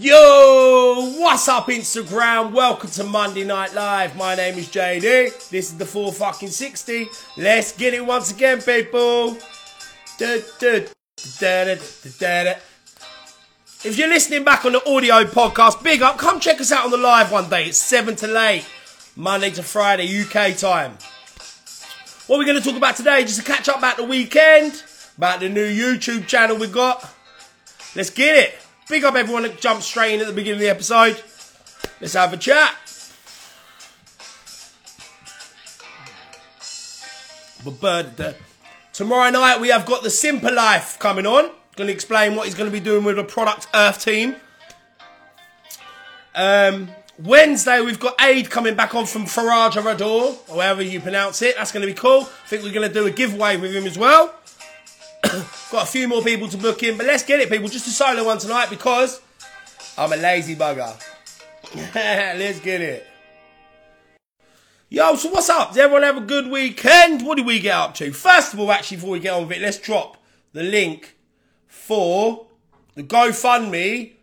Yo, what's up, Instagram? Welcome to Monday Night Live. My name is JD. This is the 4 fucking 60. Let's get it once again, people. If you're listening back on the audio podcast, big up. Come check us out on the live one day. It's 7 to late, Monday to Friday, UK time. What we're going to talk about today, just to catch up about the weekend, about the new YouTube channel we got. Let's get it. Big up everyone that jumped straight in at the beginning of the episode. Let's have a chat. But bird, tomorrow night we have got the Simple Life coming on. Going to explain what he's going to be doing with the Product Earth team. Um, Wednesday we've got Aid coming back on from Faraja Rador, or however you pronounce it. That's going to be cool. I think we're going to do a giveaway with him as well. Got a few more people to book in, but let's get it, people. Just a solo one tonight because I'm a lazy bugger. let's get it. Yo, so what's up? Does everyone have a good weekend? What did we get up to? First of all, actually, before we get on with it, let's drop the link for the GoFundMe.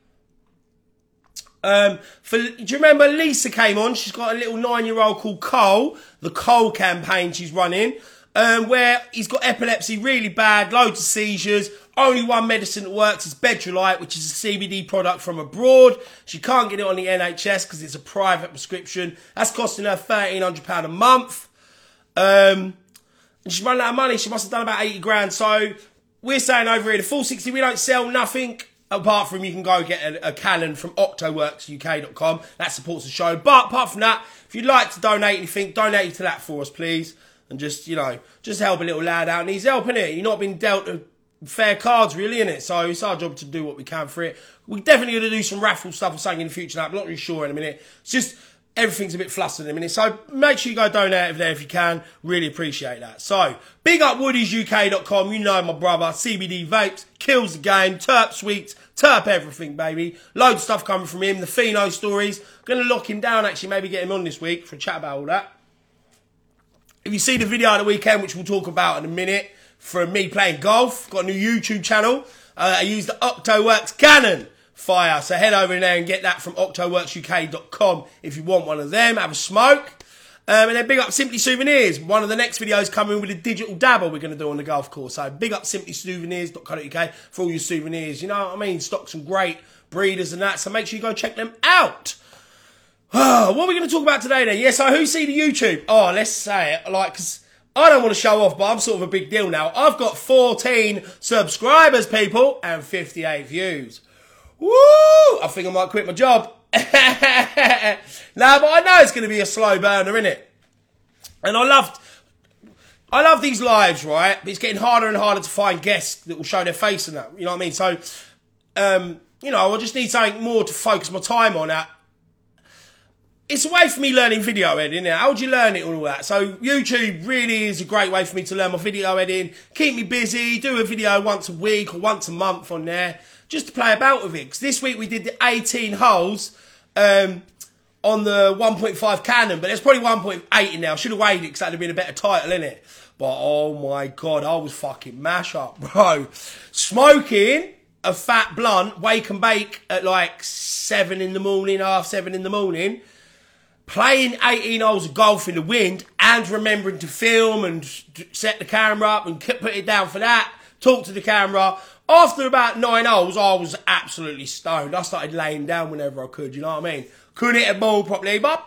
Um, for do you remember Lisa came on? She's got a little nine-year-old called Cole. The Cole campaign she's running um, where he's got epilepsy really bad, loads of seizures. Only one medicine that works is Bedrolite, which is a CBD product from abroad. She can't get it on the NHS because it's a private prescription. That's costing her £1,300 a month. Um, and she's running out of money. She must have done about 80 grand. So we're saying over here, the full 60, we don't sell nothing apart from you can go get a, a Canon from octoworksuk.com. That supports the show. But apart from that, if you'd like to donate anything, donate to that for us, please and just you know just help a little lad out. And he's helping it you're not being dealt fair cards really in it so it's our job to do what we can for it. We're definitely going to do some raffle stuff or something in the future Now, i'm not really sure in a minute. It's just everything's a bit flustered in a minute. So make sure you go donate over there if you can. Really appreciate that. So big up woodiesuk.com you know my brother. Cbd vapes kills the game terp sweets terp everything baby. Loads of stuff coming from him the pheno stories. Gonna lock him down actually maybe get him on this week for a chat about all that if you see the video of the weekend, which we'll talk about in a minute, from me playing golf, got a new YouTube channel. Uh, I use the Octoworks Canon fire. So head over there and get that from octoworksuk.com if you want one of them. Have a smoke. Um, and then big up Simply Souvenirs. One of the next videos coming with a digital dabber we're going to do on the golf course. So big up Simply simplysouvenirs.co.uk for all your souvenirs. You know what I mean? Stock some great breeders and that. So make sure you go check them out. What are we going to talk about today then? Yeah, so who see the YouTube? Oh, let's say it. Like, cause I don't want to show off, but I'm sort of a big deal now. I've got 14 subscribers, people, and 58 views. Woo! I think I might quit my job. no, but I know it's going to be a slow burner, innit? And I loved, I love these lives, right? But it's getting harder and harder to find guests that will show their face and that. You know what I mean? So, um, you know, I just need something more to focus my time on. At it's a way for me learning video editing. Now. How would you learn it and all that? So YouTube really is a great way for me to learn my video editing, keep me busy, do a video once a week or once a month on there, just to play about with it. Because this week we did the 18 holes um, on the 1.5 Canon, but there's probably 1.8 in there. I should have waited because that'd have been a better title, in it. But oh my god, I was fucking mash up, bro. Smoking a fat blunt, wake and bake at like seven in the morning, half seven in the morning playing 18 holes of golf in the wind and remembering to film and set the camera up and put it down for that, talk to the camera. After about nine holes, I was absolutely stoned. I started laying down whenever I could, you know what I mean? Couldn't hit a ball properly, but.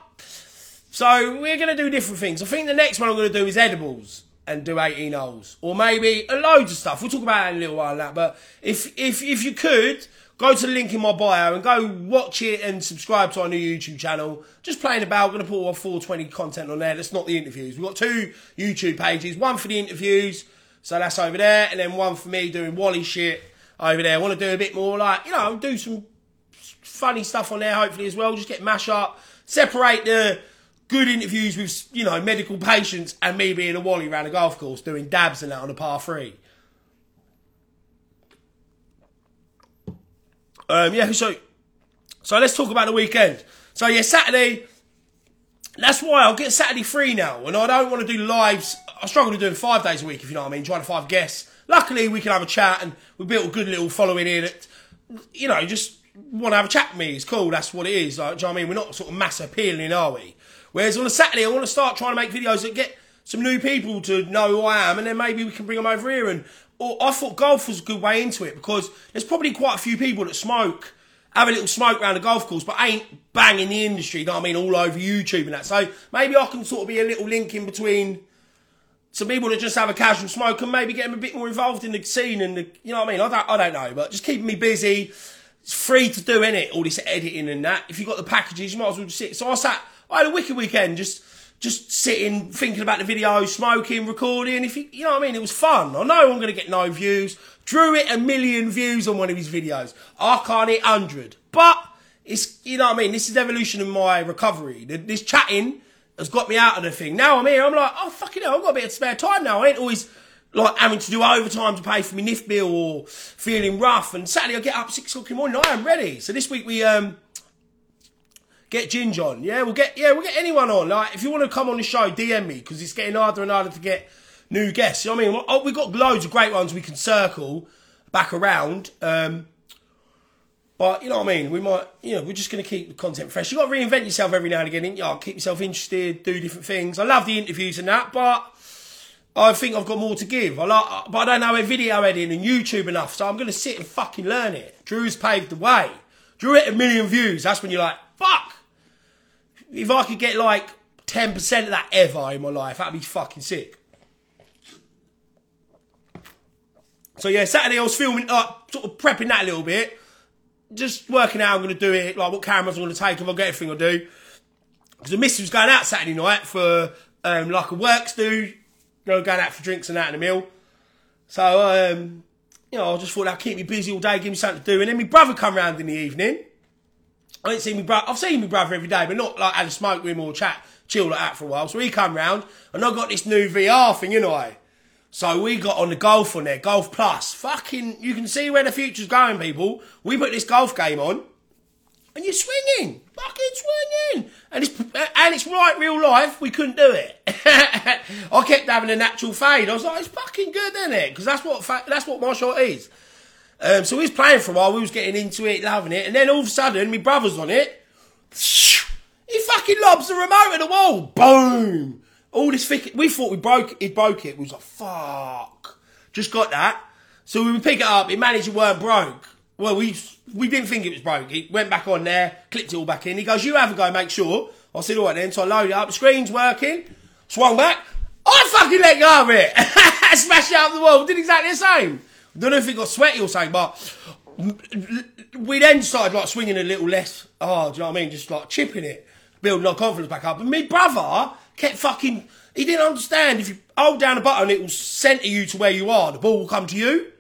So we're going to do different things. I think the next one I'm going to do is edibles and do 18 holes. Or maybe loads of stuff. We'll talk about it in a little while that. But if, if, if you could, go to the link in my bio and go watch it and subscribe to our new YouTube channel. Just playing about, going to put all 420 content on there. That's not the interviews. We've got two YouTube pages, one for the interviews, so that's over there, and then one for me doing Wally shit over there. I want to do a bit more like, you know, do some funny stuff on there hopefully as well. Just get mash up, separate the good interviews with, you know, medical patients and me being a Wally around a golf course doing dabs and that on a par three. Um, yeah, so so let's talk about the weekend. So yeah, Saturday. That's why I'll get Saturday free now, and I don't want to do lives. I struggle to do five days a week, if you know what I mean, trying to find guests. Luckily, we can have a chat, and we built a good little following here that, you know, just want to have a chat with me. It's cool. That's what it is. Like, do you know what I mean? We're not sort of mass appealing, are we? Whereas on a Saturday, I want to start trying to make videos that get some new people to know who I am, and then maybe we can bring them over here. And I thought golf was a good way into it because there's probably quite a few people that smoke, have a little smoke around the golf course, but ain't banging the industry. You know what I mean? All over YouTube and that. So maybe I can sort of be a little link in between some people that just have a casual smoke and maybe get them a bit more involved in the scene and the, you know what I mean? I don't, I don't know, but just keeping me busy. It's free to do, it? All this editing and that. If you've got the packages, you might as well just sit. So I sat, I had a wicked weekend just, just sitting, thinking about the video, smoking, recording. If you, you know what I mean? It was fun. I know I'm going to get no views. Drew it a million views on one of his videos. I can't hit 100. But it's, you know what I mean? This is evolution of my recovery. This chatting, has got me out of the thing. Now I'm here, I'm like, oh fucking hell, I've got a bit of spare time now. I ain't always like having to do overtime to pay for my NIF bill or feeling rough. And Saturday I get up six o'clock in the morning, I am ready. So this week we um get Ginge on. Yeah, we'll get yeah, we'll get anyone on. Like if you want to come on the show, DM me because it's getting harder and harder to get new guests. You know what I mean? Oh, we've got loads of great ones we can circle back around. Um but you know what I mean? We might, you know, we're just going to keep the content fresh. You've got to reinvent yourself every now and again. You keep yourself interested, do different things. I love the interviews and that, but I think I've got more to give. I like, but I don't know a video editing and YouTube enough, so I'm going to sit and fucking learn it. Drew's paved the way. Drew hit a million views. That's when you're like, fuck. If I could get like 10% of that ever in my life, that'd be fucking sick. So yeah, Saturday I was filming, uh, sort of prepping that a little bit just working out I'm going to do it, like what cameras I'm going to take, if I get everything I do. Because the missus was going out Saturday night for um, like a works do, going out for drinks and that in the meal. So, um, you know, I just thought that'd keep me busy all day, give me something to do. And then my brother come round in the evening. I didn't see my brother. I've seen my brother every day, but not like had a smoke with him or chat, chill like that for a while. So he come round, and I got this new VR thing, you know. So we got on the golf on there, Golf Plus. Fucking, you can see where the future's going, people. We put this golf game on, and you're swinging, fucking swinging, and it's and it's right real life. We couldn't do it. I kept having a natural fade. I was like, it's fucking good, isn't it? Because that's what that's what my shot is. Um, so we was playing for a while. We was getting into it, loving it, and then all of a sudden, my brother's on it. He fucking lobs the remote at the wall. Boom. All this thick, we thought we broke it, broke it. We was like, fuck. Just got that. So we would pick it up, it managed it weren't broke. Well, we we didn't think it was broke. He went back on there, clicked it all back in. He goes, you have a go, make sure. I said, all right then. So I loaded it up, screen's working, swung back. I fucking let go of it. Smashed it out of the wall, did exactly the same. Don't know if it got sweaty or something, but we then started like swinging a little less. Oh, do you know what I mean? Just like chipping it, building our confidence back up. And me brother, kept fucking. He didn't understand. If you hold down a button, it will centre you to where you are. The ball will come to you.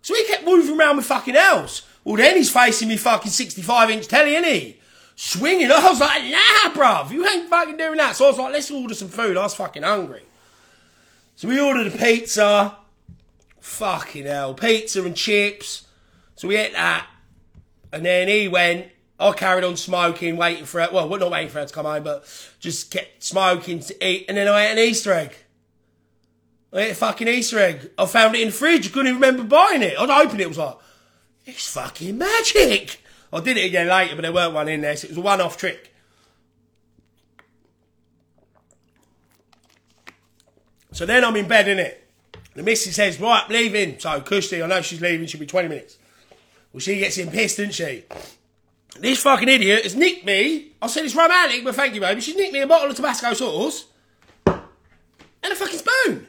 So he kept moving around with fucking else. Well, then he's facing me fucking 65 inch telly, isn't he? Swinging. I was like, nah, bruv, you ain't fucking doing that. So I was like, let's order some food. I was fucking hungry. So we ordered a pizza. Fucking hell. Pizza and chips. So we ate that. And then he went, I carried on smoking, waiting for it. Well, not waiting for her to come home, but just kept smoking to eat. And then I ate an Easter egg. I ate a fucking Easter egg. I found it in the fridge. Couldn't even remember buying it. I'd opened it. It was like, it's fucking magic. I did it again later, but there weren't one in there. So it was a one-off trick. So then I'm in bed, in it. The missus says, right, I'm leaving. So Kushti, I know she's leaving. She'll be 20 minutes. Well, she gets in pissed, doesn't she? This fucking idiot has nicked me. I said it's romantic, but thank you, baby. She's nicked me a bottle of Tabasco sauce and a fucking spoon.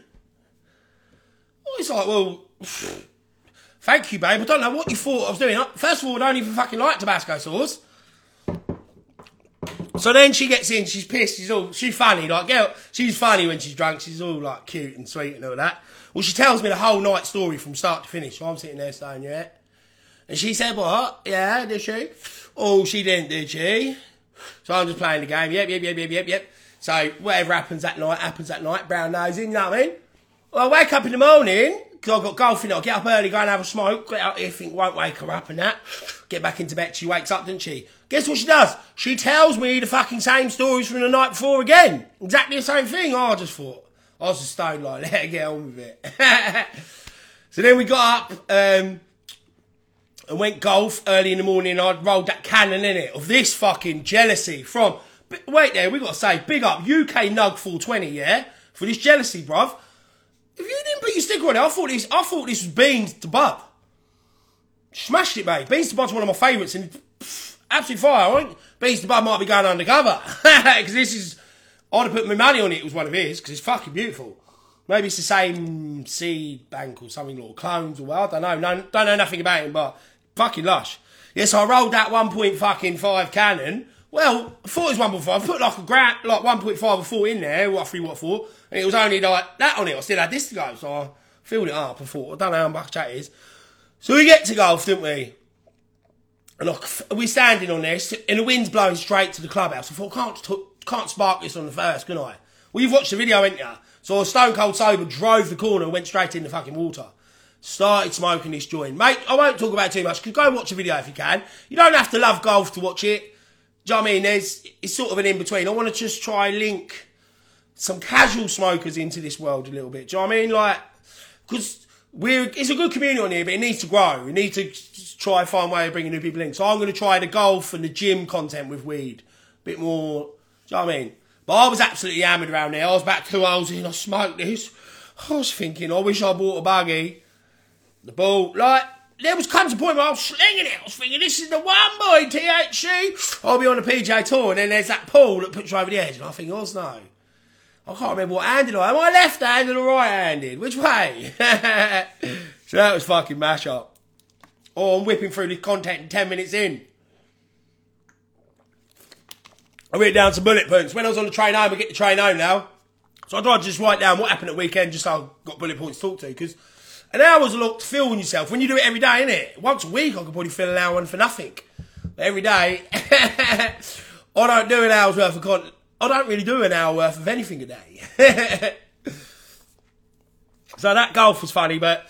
Well, it's like, well, thank you, babe. I don't know what you thought I was doing. First of all, I don't even fucking like Tabasco sauce. So then she gets in, she's pissed, she's all, she's funny, like, girl, she's funny when she's drunk, she's all, like, cute and sweet and all that. Well, she tells me the whole night story from start to finish, so I'm sitting there saying, yeah. And she said, what? Yeah, did she? Oh, she didn't, did she? So I'm just playing the game. Yep, yep, yep, yep, yep, yep. So whatever happens that night, happens that night. Brown nosing, you know what I mean? Well, I wake up in the morning, I've got golfing, I'll get up early, go and have a smoke, get out here, think won't wake her up and that. Get back into bed, she wakes up, doesn't she? Guess what she does? She tells me the fucking same stories from the night before again. Exactly the same thing. I just thought, I was just stoned like, let her get on with it. so then we got up, um, and went golf early in the morning. I'd rolled that cannon in it of this fucking jealousy from. Wait there, we got to say, big up UK Nug 420, yeah, for this jealousy, bruv. If you didn't put your sticker on it, I thought this, I thought this was Beans to Bud. Smashed it, mate. Beans to Bud's one of my favourites, and pff, absolutely fire. Think Beans to Bud might be going undercover because this is. I'd have put my money on it. It was one of his because it's fucking beautiful. Maybe it's the same seed bank or something, or clones or I don't know. No, don't know nothing about him, but fucking lush. Yes, I rolled that one point fucking five cannon. Well, I thought it was 1.5. I put like a grand, like 1.5 or 4 in there, what 3, what 4, and it was only like that on it. I still had this to go, so I filled it up. I thought, I don't know how much that is. So we get to golf, didn't we? And like, we're standing on this, and the wind's blowing straight to the clubhouse. I thought, can't, t- can't spark this on the first, can I? Well, you've watched the video, haven't you? So stone cold sober, drove the corner, and went straight in the fucking water. Started smoking this joint. Mate, I won't talk about it too much, because go watch the video if you can. You don't have to love golf to watch it. Do you know what I mean? There's, it's sort of an in between. I want to just try link some casual smokers into this world a little bit. Do you know what I mean? Like, because we're, it's a good community on here, but it needs to grow. We need to try and find a way of bringing new people in. So I'm going to try the golf and the gym content with weed. A bit more, do you know what I mean? But I was absolutely hammered around there. I was about two hours in, I smoked this. I was thinking, I wish I bought a buggy. The ball, like, there was comes a point where I was slinging it. I was thinking, this is the one boy, THC. I'll be on the PJ Tour, and then there's that pool that puts you over the edge. And I think, oh, no. I can't remember what handed I am. I left handed or right handed? Which way? so that was fucking mash up. Oh, I'm whipping through this content 10 minutes in. I wrote down some bullet points. When I was on the train home, I get the train home now. So I tried to just write down what happened at weekend just so I've got bullet points to talk to. Because an hour's a lot to fill on yourself. When you do it every day, innit? Once a week, I could probably fill an hour one for nothing. But every day, I don't do an hour's worth of content. I don't really do an hour worth of anything a day. so that golf was funny, but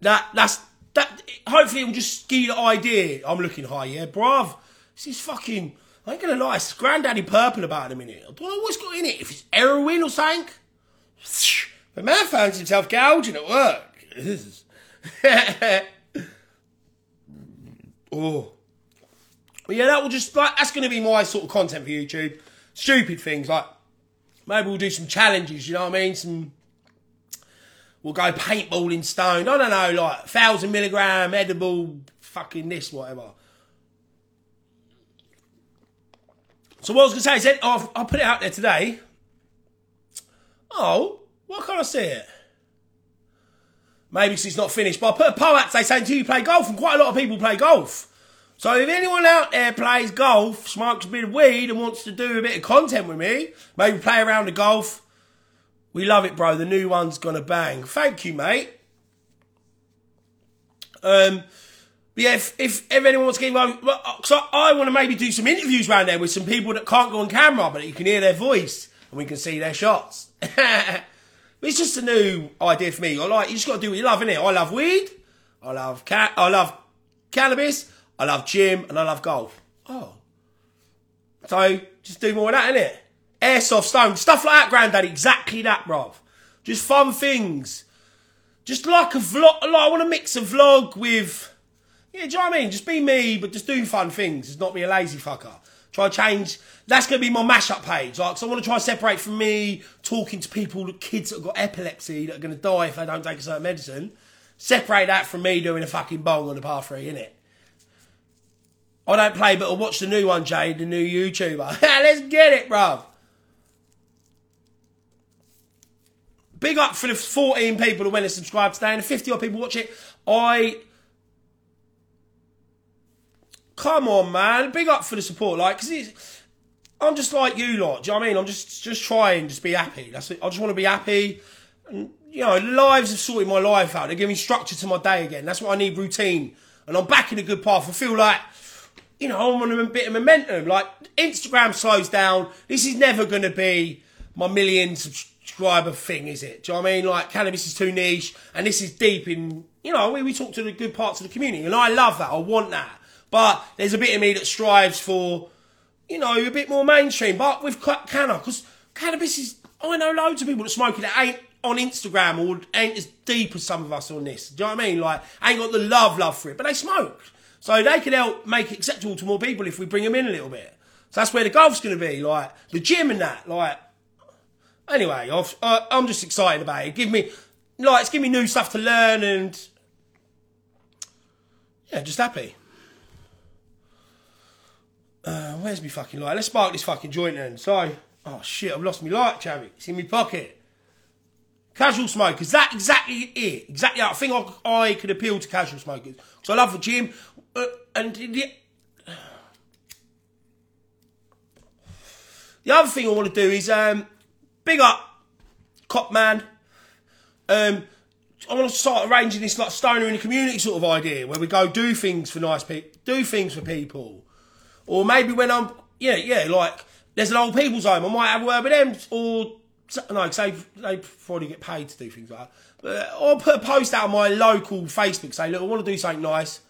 that that's that. Hopefully, it will just give you the idea. I'm looking high, yeah, bruv. This is fucking. I ain't gonna lie, it's granddaddy purple about a minute. I don't know what's got in it. If it's heroin or something. The man finds himself gouging at work. oh. But yeah, that will just like that's going to be my sort of content for YouTube. Stupid things like maybe we'll do some challenges. You know what I mean? Some we'll go paintball in stone. I don't know, like thousand milligram edible, fucking this, whatever. So what I was to say is, that I'll, I'll put it out there today. Oh, why can't I see it? Maybe it's not finished, but I put a poll out today saying, do you play golf? And quite a lot of people play golf. So if anyone out there plays golf, smokes a bit of weed and wants to do a bit of content with me, maybe play around the golf, we love it, bro. The new one's gonna bang. Thank you, mate. Um, yeah, if, if, if anyone wants to get involved, so I want to maybe do some interviews around there with some people that can't go on camera, but you can hear their voice and we can see their shots. it's just a new idea for me. I like you just got to do what you love, innit? I love weed. I love cat. I love cannabis. I love gym and I love golf. Oh. So just do more of that, innit? Airsoft stone, stuff like that, granddaddy. Exactly that, bruv. Just fun things. Just like a vlog. Like I want to mix a vlog with. Yeah, do you know what I mean? Just be me, but just do fun things. Just not be a lazy fucker. Try change. That's going to be my mashup page. Like, so I want to try and separate from me talking to people, kids that have got epilepsy that are going to die if they don't take a certain medicine. Separate that from me doing a fucking bong on the par three, innit? I don't play, but I'll watch the new one, Jay, the new YouTuber. Let's get it, bruv. Big up for the 14 people who went and subscribed today and the 50 odd people watch it. I. Come on, man. Big up for the support. Like, because I'm just like you lot. Do you know what I mean? I'm just just trying, just be happy. That's it. I just want to be happy. And, you know, lives have sorted my life out. They're giving structure to my day again. That's what I need routine. And I'm back in a good path. I feel like you know, I'm on a bit of momentum. Like, Instagram slows down. This is never going to be my million subscriber thing, is it? Do you know I mean? Like, cannabis is too niche, and this is deep in, you know, we, we talk to the good parts of the community, and I love that. I want that. But there's a bit of me that strives for, you know, a bit more mainstream. But with canna, because cannabis is, I know loads of people that smoke it that ain't on Instagram or ain't as deep as some of us on this. Do you know what I mean? Like, ain't got the love, love for it, but they smoke. So they can help make it acceptable to more people if we bring them in a little bit. So that's where the golf's going to be, like the gym and that. Like, anyway, I've, uh, I'm just excited about it. Give me, like, it's giving me new stuff to learn and yeah, just happy. Uh, where's me fucking light? Let's spark this fucking joint then. So, oh shit, I've lost my light, Chavy. It's in my pocket. Casual smokers, that exactly it. Exactly. I think I, I could appeal to casual smokers because I love the gym, and the, the other thing I want to do is um, big up Cop Man. Um, I want to start arranging this like stoner in the community sort of idea where we go do things for nice people, do things for people, or maybe when I'm yeah yeah like there's an old people's home, I might have a word with them, or no, they they probably get paid to do things like that. But I'll put a post out on my local Facebook say, look, I want to do something nice.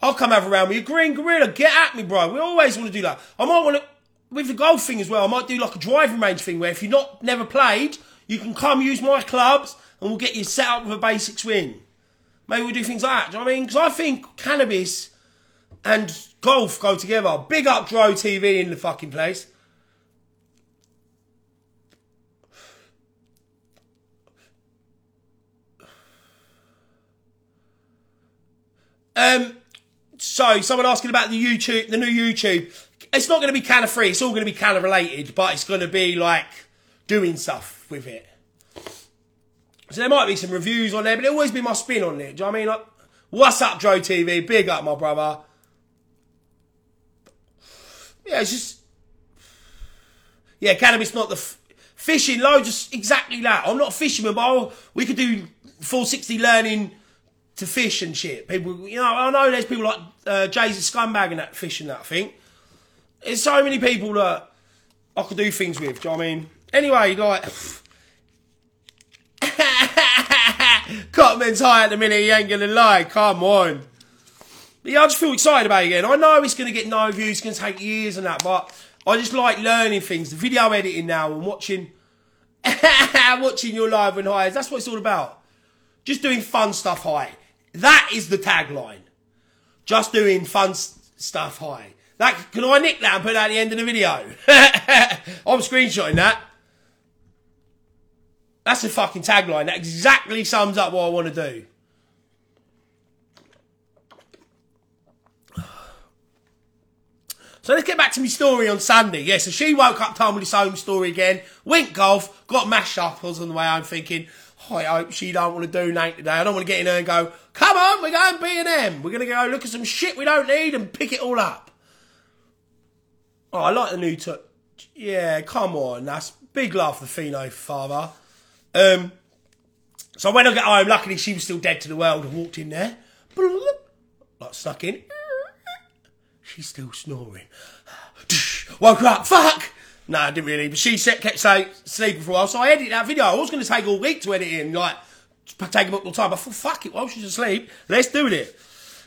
I'll come have around with you. Green Gorilla, get at me, bro. We always want to do that. I might want to, with the golf thing as well, I might do like a driving range thing where if you're not never played, you can come use my clubs and we'll get you set up with a basic swing. Maybe we'll do things like that. Do you know what I mean? Because I think cannabis and golf go together. Big up Dro TV in the fucking place. Um, so someone asking about the YouTube, the new YouTube. It's not going to be canna free. It's all going to be canna related, but it's going to be like doing stuff with it. So there might be some reviews on there, but it'll always be my spin on it. Do you know what I mean? Like, what's up, Joe TV? Big up, my brother. Yeah, it's just yeah, cannabis not the f- fishing. Loads of exactly that. I'm not a fisherman, but I'll, we could do 460 learning to fish and shit. People, you know, I know there's people like uh, Jay's a scumbag and that fishing that. thing. there's so many people that I could do things with. Do you know I mean? Anyway, like. Cotman's high at the minute, he ain't gonna lie, come on. But yeah, I just feel excited about it again. I know it's gonna get no views, it's gonna take years and that, but I just like learning things, the video editing now and watching watching your live and highs. That's what it's all about. Just doing fun stuff high. That is the tagline. Just doing fun stuff high. That can I nick that and put that at the end of the video? I'm screenshotting that. That's a fucking tagline. That exactly sums up what I want to do. So let's get back to my story on Sunday. Yeah, so she woke up, told me this home story again. Went golf, got mashed up. On the way home thinking, I hope she don't want to do nothing today. I don't want to get in there and go, come on, we're going B&M. We're going to go look at some shit we don't need and pick it all up. Oh, I like the new touch. Yeah, come on. That's big love for Fino father. Um, so when I got home, luckily she was still dead to the world and walked in there. Like stuck in. She's still snoring. Woke her up. Fuck! No, I didn't really. But she kept saying, sleeping for a while. So I edited that video. I was going to take all week to edit in, like, take up all time. I thought, fuck it, while she's asleep, let's do it.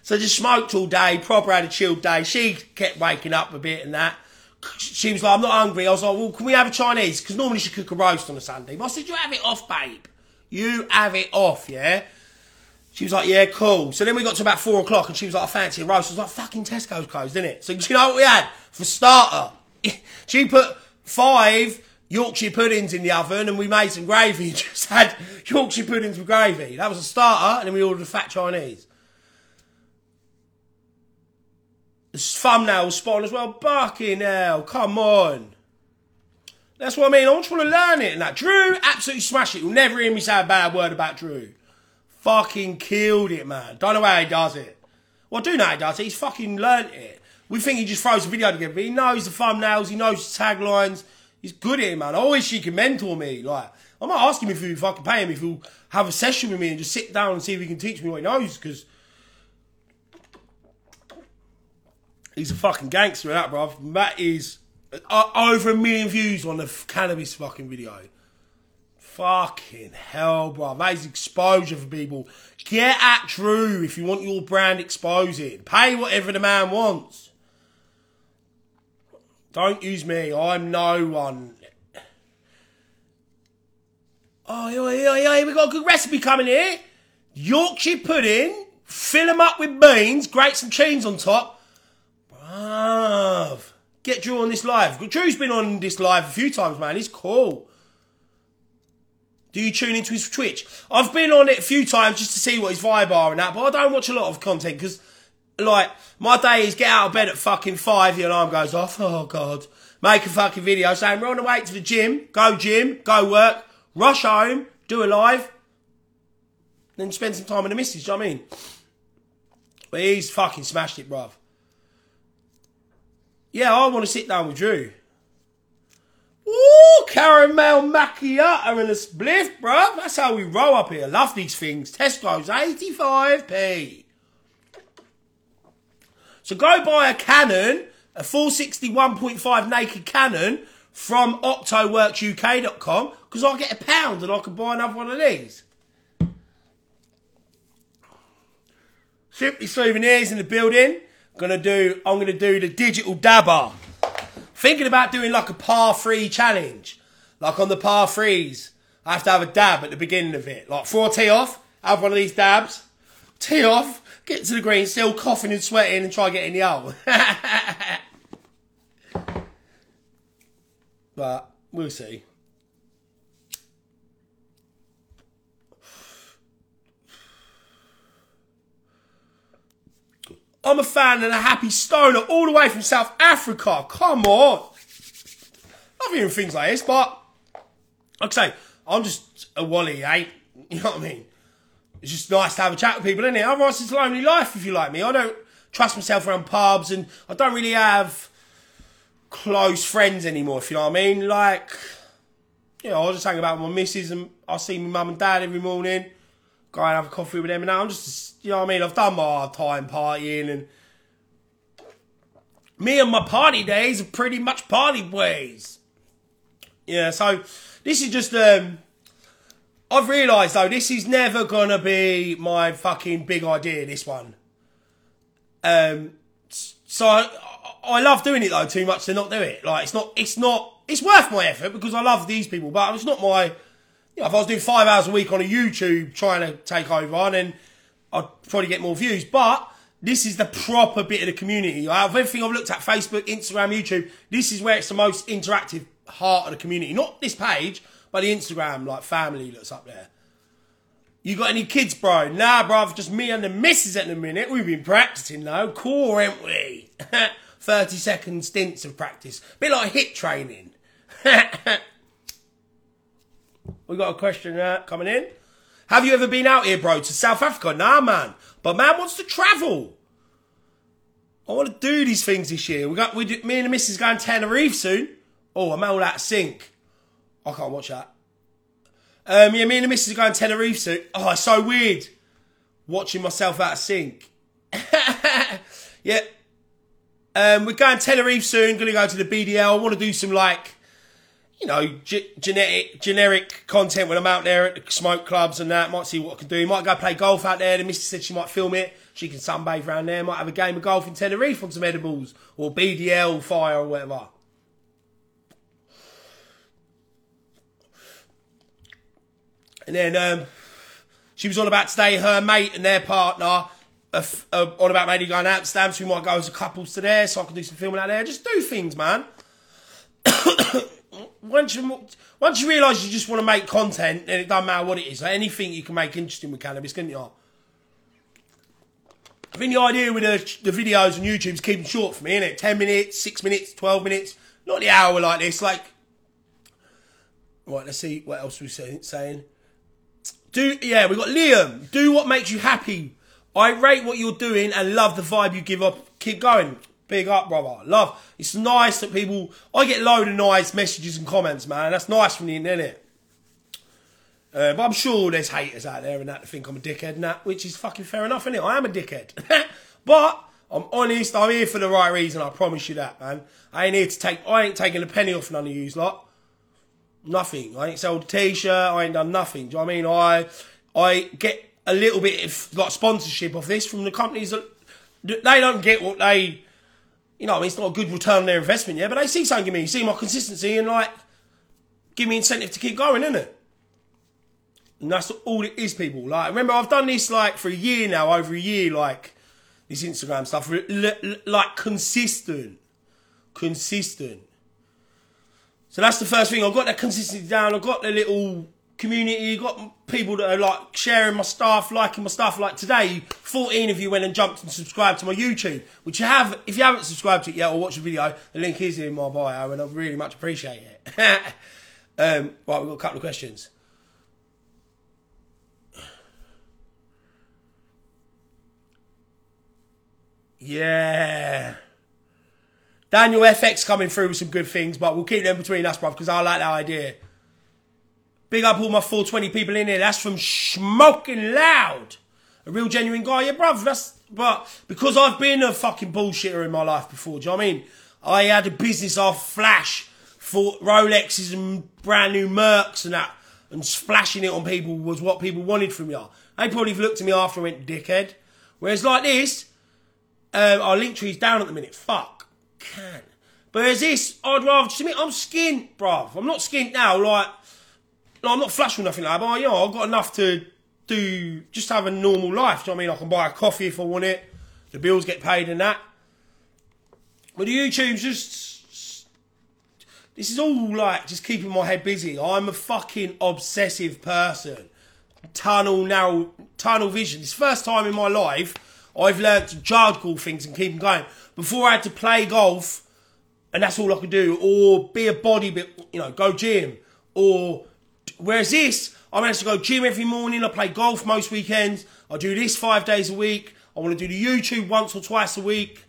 So I just smoked all day, proper had a chilled day. She kept waking up a bit and that she was like, I'm not hungry. I was like, well, can we have a Chinese? Because normally she cook a roast on a Sunday. But I said, you have it off, babe. You have it off, yeah? She was like, yeah, cool. So then we got to about four o'clock and she was like, I fancy a roast. I was like, fucking Tesco's closed, didn't it? So you know what we had? For starter, she put five Yorkshire puddings in the oven and we made some gravy. Just had Yorkshire puddings with gravy. That was a starter and then we ordered a fat Chinese. The thumbnail spot as well. Bucking hell, come on. That's what I mean. I just want to learn it and that. Drew absolutely smashed it. You'll never hear me say a bad word about Drew. Fucking killed it, man. Don't know how he does it. Well, I do know how he does it. He's fucking learnt it. We think he just throws a video together, but he knows the thumbnails, he knows the taglines. He's good at it, man. I wish he could mentor me. Like, I might ask him if he'll fucking pay him, if he'll have a session with me and just sit down and see if he can teach me what he knows, because He's a fucking gangster, that, bro. That is over a million views on the cannabis fucking video. Fucking hell, bro. That is exposure for people. Get at Drew if you want your brand exposing. Pay whatever the man wants. Don't use me. I'm no one. Oh, yeah, yeah, yeah, We've got a good recipe coming here. Yorkshire pudding, fill them up with beans, grate some cheese on top. Bruv. Get Drew on this live. Drew's been on this live a few times, man. He's cool. Do you tune into his Twitch? I've been on it a few times just to see what his vibe are and that, but I don't watch a lot of content because, like, my day is get out of bed at fucking five, the alarm goes off. Oh, God. Make a fucking video saying we're on the way to the gym, go gym, go work, rush home, do a live, then spend some time with the missus, do you know what I mean? But he's fucking smashed it, bruv. Yeah, I want to sit down with Drew. Ooh, caramel macchiato and a spliff, bruv. That's how we roll up here. Love these things. Tesco's 85p. So go buy a Canon, a 461.5 naked Canon from octoworksuk.com because I get a pound and I can buy another one of these. Simply souvenirs in the building. Gonna do. I'm gonna do the digital dabber. Thinking about doing like a par three challenge, like on the par threes. I have to have a dab at the beginning of it, like four tee off. Have one of these dabs, tee off, get to the green, still coughing and sweating, and try getting the hole. but we'll see. I'm a fan and a happy stoner all the way from South Africa. Come on. Love hearing things like this, but like I say, I'm just a wally, eh? You know what I mean? It's just nice to have a chat with people, isn't it? Otherwise, it's a lonely life if you like me. I don't trust myself around pubs and I don't really have close friends anymore, if you know what I mean. Like, you know, I was just hang about with my missus and I see my mum and dad every morning go and have a coffee with them. And now I'm just, you know what I mean? I've done my time partying and me and my party days are pretty much party ways. Yeah, so this is just, um, I've realised though, this is never gonna be my fucking big idea, this one. Um, so I, I love doing it though too much to not do it. Like, it's not, it's not, it's worth my effort because I love these people, but it's not my, you know, if I was doing five hours a week on a YouTube trying to take over, on, then I'd probably get more views. But this is the proper bit of the community. Out of everything I've looked at, Facebook, Instagram, YouTube, this is where it's the most interactive heart of the community. Not this page, but the Instagram, like family that's up there. You got any kids, bro? Nah, bro, just me and the missus at the minute. We've been practicing though. Cool, ain't we? 30 second stints of practice. Bit like HIIT training. We got a question uh, coming in. Have you ever been out here, bro, to South Africa? Nah, man. But man wants to travel. I want to do these things this year. We got we do, me and the missus going to Tenerife soon. Oh, I'm all out of sync. I can't watch that. Um, yeah, me and the missus are going to Tenerife soon. Oh, it's so weird watching myself out of sync. yeah. Um, we're going to Tenerife soon. Going to go to the BDL. I want to do some like you know, genetic, generic content when I'm out there at the smoke clubs and that. Might see what I can do. Might go play golf out there. The missus said she might film it. She can sunbathe around there. Might have a game of golf in Tenerife on some edibles or BDL fire or whatever. And then um, she was on about today, her mate and their partner uh, uh, about maybe going out to. So we might go as a couples to there so I can do some filming out there. Just do things, man. once you once you realise you just want to make content, and it doesn't matter what it is. Like anything you can make interesting with cannabis, can you? I think the idea with the, the videos on YouTube is keeping short for me, isn't it? Ten minutes, six minutes, twelve minutes, not the hour like this. Like, right, let's see what else we're saying. Do yeah, we got Liam. Do what makes you happy. I rate what you're doing and love the vibe you give up. Keep going. Big up, brother. Love. It's nice that people. I get load of nice messages and comments, man. That's nice from the internet. Uh, but I'm sure there's haters out there and that think I'm a dickhead and that, which is fucking fair enough, isn't it? I am a dickhead. but I'm honest, I'm here for the right reason, I promise you that, man. I ain't here to take, I ain't taking a penny off none of yous lot. Nothing. I ain't sold a t-shirt, I ain't done nothing. Do you know what I mean? I, I get a little bit of like sponsorship of this from the companies that, they don't get what they you know, I mean, it's not a good return on their investment yeah, but they see something in me, see my consistency, and like, give me incentive to keep going, isn't it? And that's all it is, people. Like, remember, I've done this like for a year now, over a year, like this Instagram stuff, like consistent, consistent. So that's the first thing. I've got that consistency down. I've got the little community. Got people that are like sharing my stuff, liking my stuff. Like today, 14 of you went and jumped and subscribed to my YouTube, which you have. If you haven't subscribed to it yet or watched the video, the link is in my bio, and I really much appreciate it. um, right, we've got a couple of questions. Yeah. Daniel FX coming through with some good things, but we'll keep them between us, bruv, because I like that idea. Big up all my 420 people in here. That's from Smoking Loud. A real genuine guy. Yeah, bruv, that's, but because I've been a fucking bullshitter in my life before, do you know what I mean? I had a business off Flash for Rolexes and brand new Mercs and that, and splashing it on people was what people wanted from you. They probably looked at me after and went, dickhead. Whereas like this, um, our link tree's down at the minute. Fuck. Can. But there's this, I'd rather just admit, I'm skint, bruv. I'm not skint now, like, no, I'm not flush or nothing like that, but you know, I've got enough to do, just have a normal life. Do you know what I mean? I can buy a coffee if I want it. The bills get paid and that. But the YouTube's just, this is all like just keeping my head busy. I'm a fucking obsessive person. Tunnel, narrow, tunnel vision. It's first time in my life I've learned to juggle things and keep them going. Before I had to play golf, and that's all I could do, or be a body, you know, go gym, or whereas this, I managed to go gym every morning. I play golf most weekends. I do this five days a week. I want to do the YouTube once or twice a week.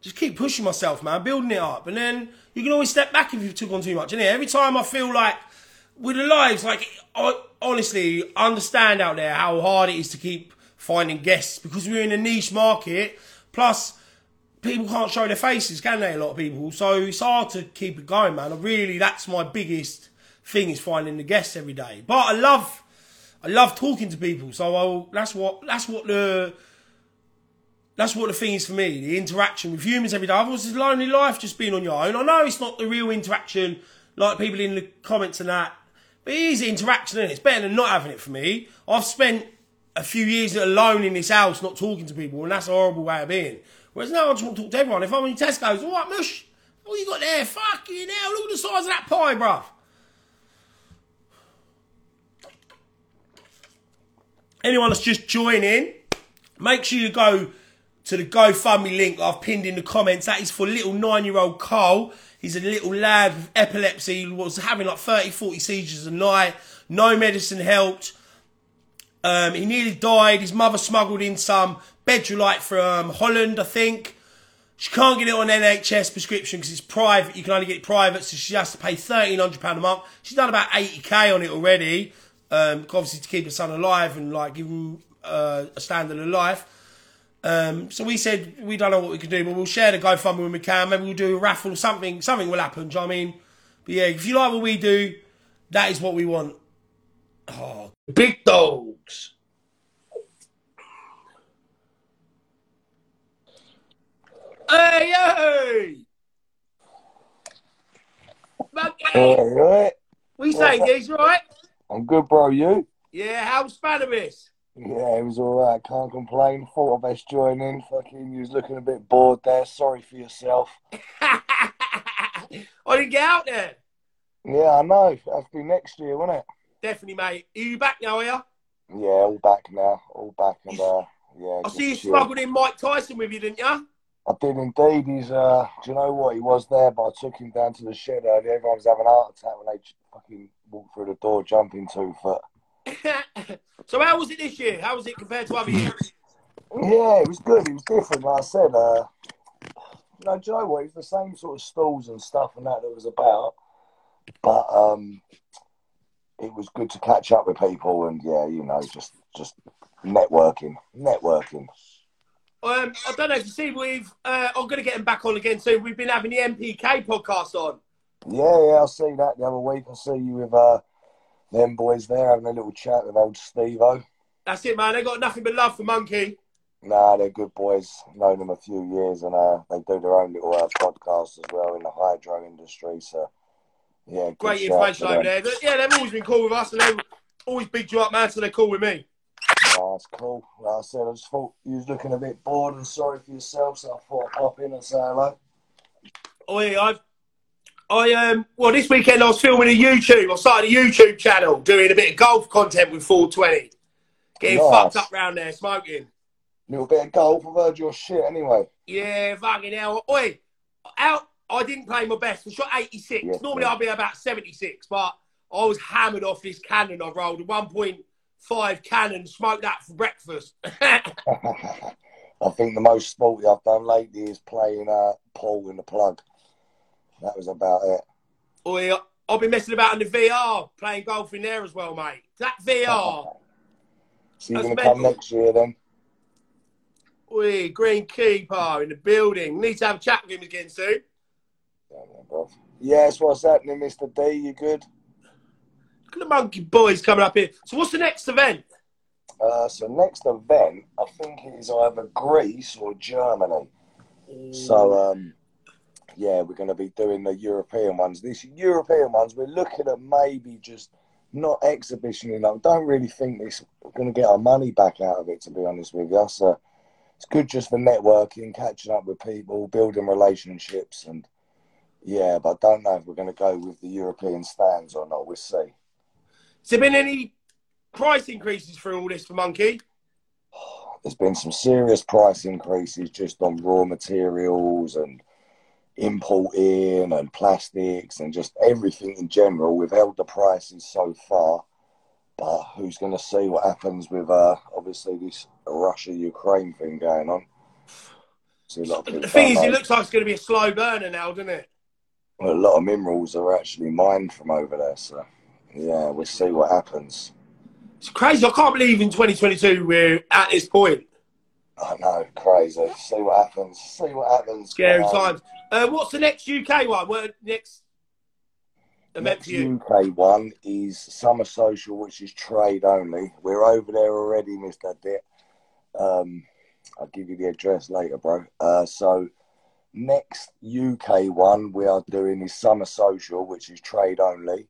Just keep pushing myself, man, building it up, and then you can always step back if you took on too much. And every time I feel like with the lives, like honestly understand out there how hard it is to keep finding guests because we're in a niche market. Plus, people can't show their faces, can they? A lot of people, so it's hard to keep it going, man. Really, that's my biggest thing is finding the guests every day. But I love, I love talking to people. So I'll, that's what that's what the that's what the thing is for me. The interaction with humans every day. Otherwise, it's lonely life just being on your own. I know it's not the real interaction like people in the comments and that. But it is interaction and it? it's better than not having it for me. I've spent a few years alone in this house, not talking to people, and that's a horrible way of being. Whereas now I just want to talk to everyone. If I'm in Tesco's, all right, mush, what you got there? Fucking hell, look at the size of that pie, bruv. Anyone that's just joining, make sure you go to the GoFundMe link I've pinned in the comments. That is for little nine-year-old Cole. He's a little lad with epilepsy, was having like 30, 40 seizures a night. No medicine helped. Um, he nearly died. His mother smuggled in some Bedrolite from Holland, I think. She can't get it on NHS prescription because it's private. You can only get it private, so she has to pay £1,300 a month. She's done about 80k on it already, um, obviously to keep her son alive and like give him uh, a standard of life. Um, so we said we don't know what we can do, but we'll share the GoFundMe when we can. Maybe we'll do a raffle or something. Something will happen. Do you know I mean? But yeah, if you like what we do, that is what we want. Oh, big dogs. Hey, hey! All right. You saying, Geez? You alright? I'm good, bro. You? Yeah, how how's Spannabis? Yeah, it was all right. Can't complain. Thought I'd best join in. Fucking, you was looking a bit bored there. Sorry for yourself. I didn't get out there. Yeah, I know. That'll be next year, won't it? Definitely, mate. Are you back now, are you? Yeah, all back now. All back and uh, yeah. I see you chill. smuggled in Mike Tyson with you, didn't you? I did indeed. He's uh, do you know what? He was there, but I took him down to the shed earlier. Everyone was having a heart attack when they fucking walked through the door, jumping two foot. so how was it this year? How was it compared to other years? Yeah, it was good. It was different. Like I said, uh, you know, do you know what? It was the same sort of stalls and stuff and that that was about, but um, it was good to catch up with people and yeah, you know, just just networking, networking. Um, I don't know if you see, we've uh, I'm going to get him back on again soon. We've been having the MPK podcast on. Yeah, yeah, I'll see that the other week. I'll see you with uh, them boys there having a little chat with old Steve-O. That's it, man. They got nothing but love for Monkey. Nah, they're good boys. Known them a few years, and uh, they do their own little uh, podcast as well in the hydro industry. So, yeah, Great information over there. Yeah, they've always been cool with us, and they always bigged you up, man, so they're cool with me. Oh, that's cool. Like I said, I just thought you was looking a bit bored and sorry for yourself, so I thought I'd pop in and say hello. Oh yeah, I've I um well this weekend I was filming a YouTube. I started a YouTube channel doing a bit of golf content with 420. Getting Nice. fucked up round there, smoking. Little bit of golf, I've heard your shit anyway. Yeah, fucking hell. Oi, out. I didn't play my best. I shot 86. Yeah, Normally yeah. I'll be about 76, but I was hammered off this cannon I rolled. A 1.5 cannon, smoked that for breakfast. I think the most sporty I've done lately is playing uh, pool in the plug. That was about it. Oi, I've been messing about in the VR, playing golf in there as well, mate. That VR. So you're going to come next year then? Oi, Green Keeper in the building. Need to have a chat with him again soon. Bruv. Yes, what's happening, Mr. D? You good? Look at the monkey boys coming up here. So what's the next event? Uh, so next event, I think it is either Greece or Germany. So um, yeah, we're going to be doing the European ones. These European ones, we're looking at maybe just not exhibition. You know, don't really think this we're going to get our money back out of it. To be honest with you, so it's good just for networking, catching up with people, building relationships, and yeah. But I don't know if we're going to go with the European stands or not. We'll see. Has there been any price increases through all this for Monkey? there's been some serious price increases just on raw materials and importing and plastics and just everything in general. We've held the prices so far, but who's going to see what happens with uh, obviously this Russia Ukraine thing going on? See a lot of The thing is, don't it looks like it's going to be a slow burner now, doesn't it? A lot of minerals are actually mined from over there. So yeah, we'll see what happens. It's crazy. I can't believe in 2022 we're at this point. I know, crazy. See what happens. See what happens. Scary Um, times. Uh, what's the next UK one? What next Next? UK one is Summer Social, which is trade only. We're over there already, Mr. Dick. Um, I'll give you the address later, bro. Uh, so, next UK one we are doing is Summer Social, which is trade only.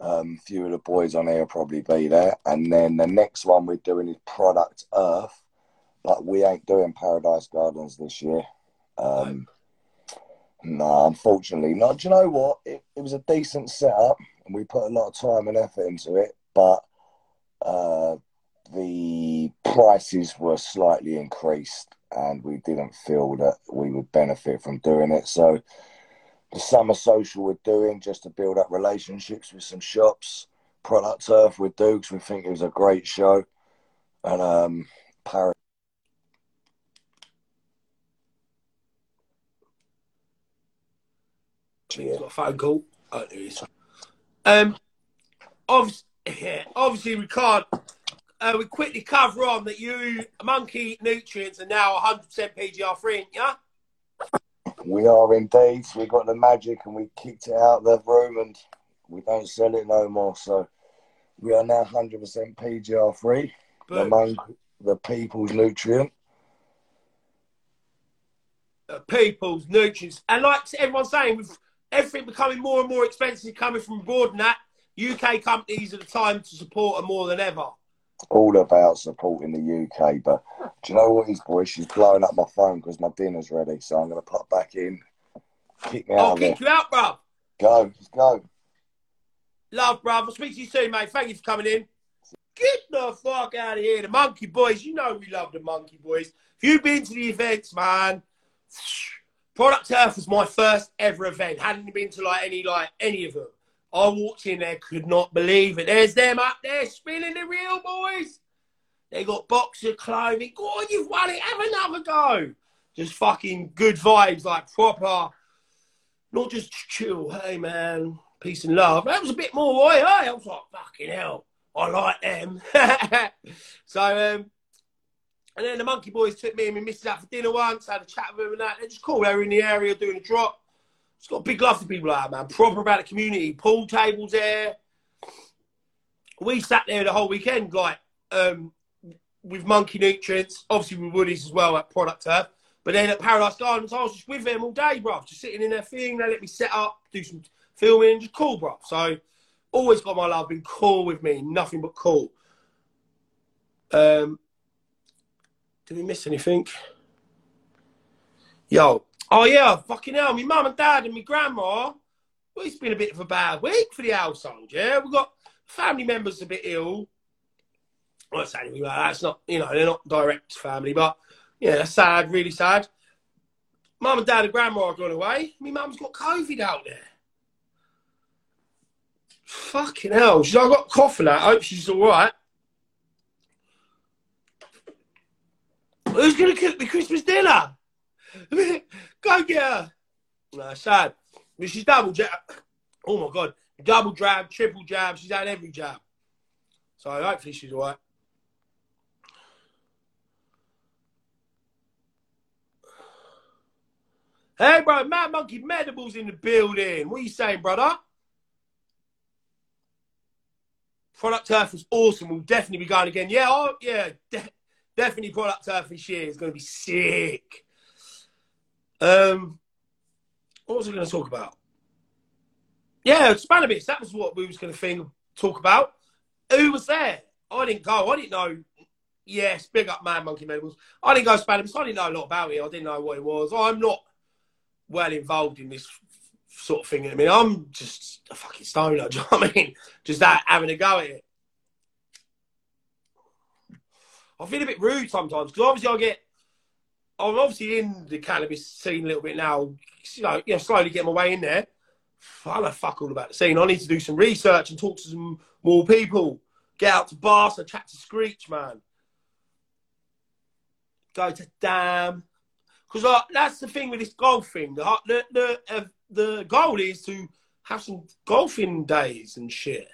Um, few of the boys on here will probably be there. And then the next one we're doing is Product Earth, but we ain't doing Paradise Gardens this year. Um, no, unfortunately not. Do you know what? It, it was a decent setup, and we put a lot of time and effort into it, but uh, the prices were slightly increased, and we didn't feel that we would benefit from doing it. So, the summer social we're doing just to build up relationships with some shops. Product Earth with Dukes, we think it was a great show, and um, Paris. He's got a phone call. Oh, there he is. Um, obviously, obviously we can't. Uh, we quickly cover on that you monkey nutrients are now 100% PGR free, yeah? We are indeed. We got the magic and we kicked it out of the room and we don't sell it no more. So we are now 100% PGR free But among the people's nutrient. uh, people's nutrients, and like everyone's saying, with everything becoming more and more expensive coming from abroad, and that UK companies at the time to support her more than ever. All about supporting the UK. But do you know what? is, boy? She's blowing up my phone because my dinner's ready. So I'm going to pop back in. Kick me out I'll kick you out, bruv. Go. Let's go. Love, bruv. I'll speak to you soon, mate. Thank you for coming in. Get the fuck out of here. The Monkey Boys. You know we love the Monkey Boys. If you've been to the events, man, Product Earth was my first ever event. Hadn't been to like any like any of them. I walked in there, could not believe it. There's them up there spinning the reel, boys. They got boxer clothing. Go on, you've won it. Have another go. Just fucking good vibes, like proper. Not just chill. Hey, man, peace and love. That was a bit more, oi. I was like, fucking hell. I like them. so, um, and then the Monkey Boys took me and my missus out for dinner once, had a chat with them and that. They're just cool. They were in the area doing a drop. It's got big love for people like that, man. Proper about the community. Pool tables there. We sat there the whole weekend, like, um, with Monkey Nutrients, obviously with Woodies as well at Product Earth. But then at Paradise Gardens, I was just with them all day, bro. Just sitting in their thing. They let me set up, do some filming, just cool, bro. So Always got my love, been cool with me, nothing but cool. Um, did we miss anything? Yo, oh yeah, fucking hell, my mum and dad and my grandma. Well, it's been a bit of a bad week for the household. Yeah, we've got family members a bit ill. I'm not that. You know, they're not direct family, but yeah, that's sad, really sad. Mum and dad and grandma are gone away. My mum's got COVID out there. Fucking hell. She's I got coughing out. I hope she's all right. Who's going to cook me Christmas dinner? Go get her. No, sad. But she's double jab. Oh my God. Double jab, triple jab. She's had every jab. So hopefully she's all right. Hey, bro, Mad Monkey Medibles in the building. What are you saying, brother? Product Earth was awesome. We'll definitely be going again. Yeah, oh, yeah, de- definitely Product Earth this year is going to be sick. Um, what was I going to talk about? Yeah, Spannabis. That was what we was going to think, talk about. Who was there? I didn't go. I didn't know. Yes, big up, man, Monkey Medibles. I didn't go Spannabis. I didn't know a lot about it. I didn't know what it was. I'm not well involved in this sort of thing. I mean, I'm just a fucking stoner. Do you know what I mean? Just that having a go at it. I feel a bit rude sometimes because obviously I get. I'm obviously in the cannabis scene a little bit now. Know, you know slowly getting my way in there. I know fuck all about the scene. I need to do some research and talk to some more people. Get out to bars. Barca, chat to Screech, man. Go to Damn. Because uh, that's the thing with this golf thing. The the the, uh, the goal is to have some golfing days and shit.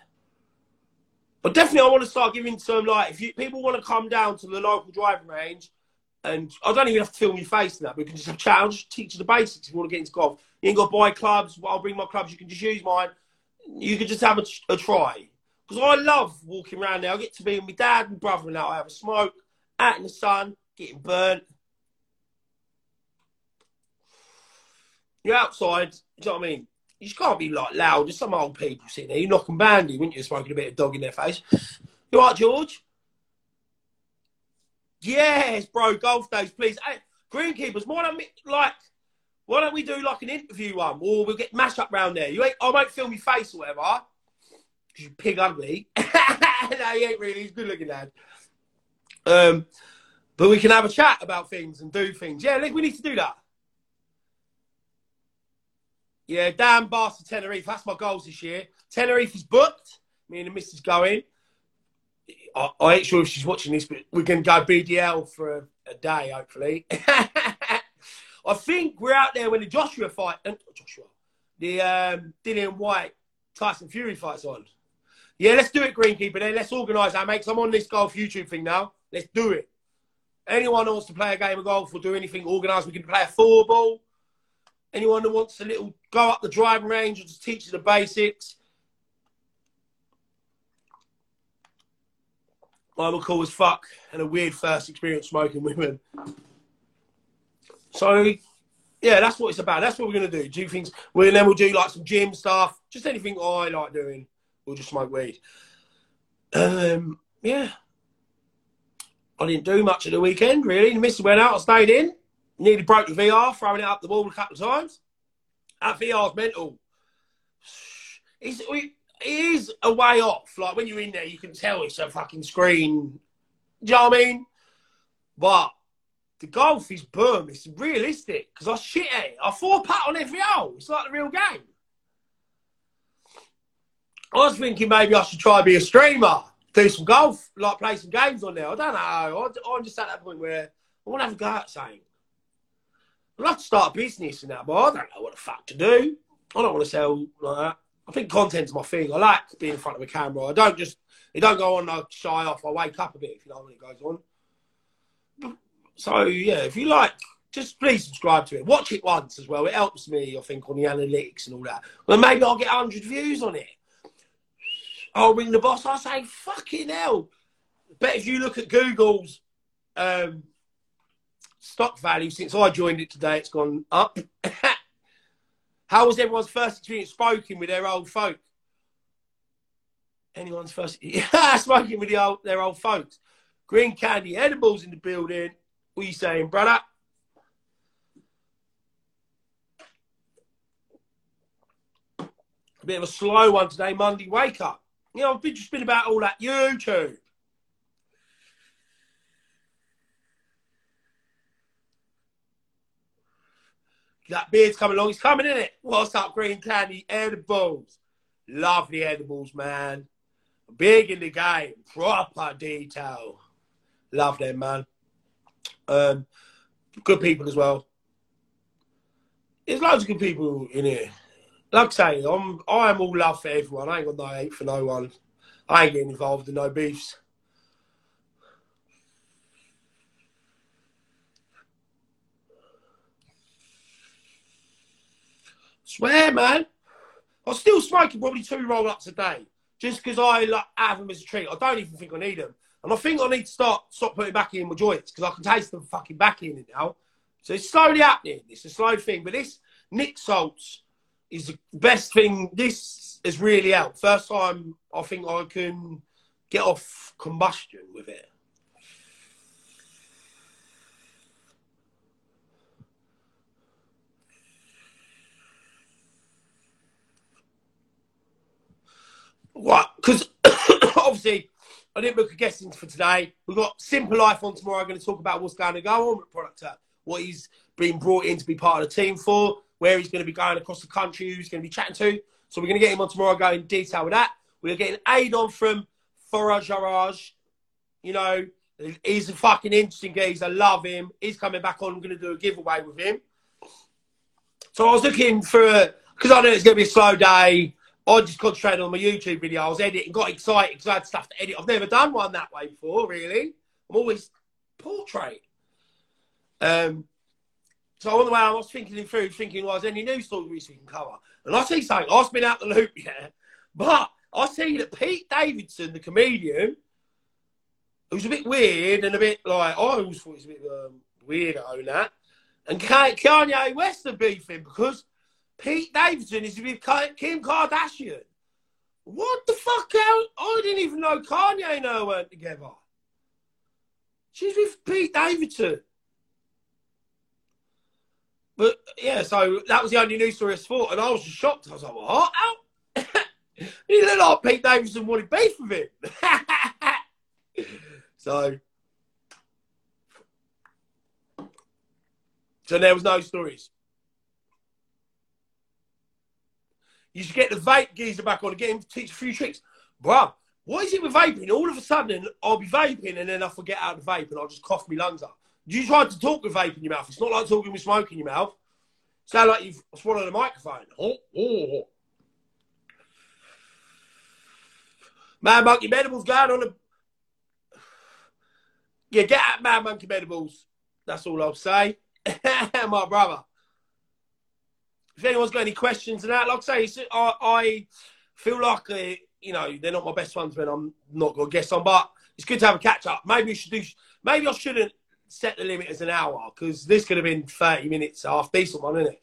But definitely, I want to start giving some like if you, people want to come down to the local driving range, and I don't even have to film your face in that. We can just have chat. I'll just teach you the basics if you want to get into golf. You ain't got to buy clubs. I'll bring my clubs. You can just use mine. You can just have a, a try. Because I love walking around there. I get to be with my dad and brother and that. I have a smoke out in the sun, getting burnt. You're outside, you know what I mean? You just can't be like loud. There's some old people sitting there. You knock them bandy, wouldn't you? Smoking a bit of dog in their face. You all right, George? Yes, bro. Golf days, please. Hey, greenkeepers, why don't we like? Why don't we do like an interview one, or we'll get mashed up round there? You ain't. I won't film your face or whatever. You pig ugly. no, he ain't really. He's good looking lad. Um, but we can have a chat about things and do things. Yeah, we need to do that. Yeah, Dan Barca Tenerife. That's my goals this year. Tenerife is booked. Me and the missus going. I, I ain't sure if she's watching this, but we can go BDL for a, a day, hopefully. I think we're out there when the Joshua fight, Joshua, the um, Dillian Whyte Tyson Fury fight's on. Yeah, let's do it, Greenkeeper. Then let's organise that, mate. I'm on this golf YouTube thing now. Let's do it. Anyone who wants to play a game of golf or do anything organised, we can play a four ball. Anyone who wants a little go up the driving range or just teach you the basics. I'm a cool as fuck and a weird first experience smoking women. So, yeah, that's what it's about. That's what we're going to do. Do things. and then we'll do like some gym stuff. Just anything I like doing. We'll just smoke weed. Um, yeah. I didn't do much at the weekend, really. The missus went out. I stayed in. Nearly broke the VR, throwing it up the wall a couple of times. That VR's mental. It's, it is a way off. Like when you're in there, you can tell it's a fucking screen. Do you know what I mean? But the golf is boom. It's realistic because I shit at it. I four putt on every hole. It's like the real game. I was thinking maybe I should try be a streamer, do some golf, like play some games on there. I don't know. I'm just at that point where I want to have a go at something. I'd love to start a business and that, but I don't know what the fuck to do. I don't want to sell like that. I think content's my thing. I like being in front of a camera. I don't just, it don't go on, I shy off. I wake up a bit if you know when it goes on. So, yeah, if you like, just please subscribe to it. Watch it once as well. It helps me, I think, on the analytics and all that. Well, maybe I'll get 100 views on it. I'll ring the boss. I'll say, fucking hell. Bet if you look at Google's um, stock value since I joined it today, it's gone up. How was everyone's first experience smoking with their old folk? Anyone's first? Smoking with the old, their old folks. Green candy edibles in the building. What are you saying, brother? A bit of a slow one today, Monday wake up. You know, I've been just been about all that YouTube. That beard's coming along. He's coming in it. What's up, Green Candy? Edibles. Love the edibles, man. Big in the game. Proper detail. Love them, man. Um, good people as well. There's loads of good people in here. Like I say, I'm I'm all love for everyone. I ain't got no hate for no one. I ain't getting involved in no beefs. Swear, man. I'm still smoking probably two roll ups a day just because I like, have them as a treat. I don't even think I need them. And I think I need to start stop putting back in my joints because I can taste them fucking back in it now. So it's slowly happening. It's a slow thing. But this nic salts is the best thing. This has really helped. First time I think I can get off combustion with it. What? Because obviously, I didn't book a guest in for today. We've got Simple Life on tomorrow. I'm going to talk about what's going to go on with product, uh, what he's been brought in to be part of the team for, where he's going to be going across the country, who he's going to be chatting to. So we're going to get him on tomorrow, go in detail with that. We're getting Adon from Farage Garage. You know, he's a fucking interesting guy. I love him. He's coming back on. I'm going to do a giveaway with him. So I was looking for, because I know it's going to be a slow day. I just concentrated on my YouTube video. I was editing, got excited because I had stuff to edit. I've never done one that way before, really. I'm always portrait. Um, so on the way, I was thinking through, thinking, was well, any news stories we can cover? And I see something, I've been out the loop, yeah. But I see that Pete Davidson, the comedian, who's a bit weird and a bit like, I always thought he was a bit um, weirdo and that. And Kanye West are beefing because Pete Davidson is with Kim Kardashian. What the fuck? I didn't even know Kanye and her weren't together. She's with Pete Davidson. But yeah, so that was the only news story I saw, and I was shocked. I was like, what? How? he looked like Pete Davidson wanted beef with him. so, so there was no stories. You should get the vape geezer back on to teach a few tricks. Bruh, what is it with vaping? All of a sudden, I'll be vaping and then I forget how to vape and I'll just cough my lungs up. You try to talk with vape in your mouth. It's not like talking with smoke in your mouth. Sound like you've swallowed a microphone. Oh, oh. Mad Monkey Medibles going on a. Yeah, get at Mad Monkey Medibles. That's all I'll say. My brother if anyone's got any questions and that, like I say, I, I feel like uh, you know they're not my best ones when I'm not going to guess on, but it's good to have a catch up. Maybe you should do. Maybe I shouldn't set the limit as an hour because this could have been 30 minutes, half decent one, isn't it?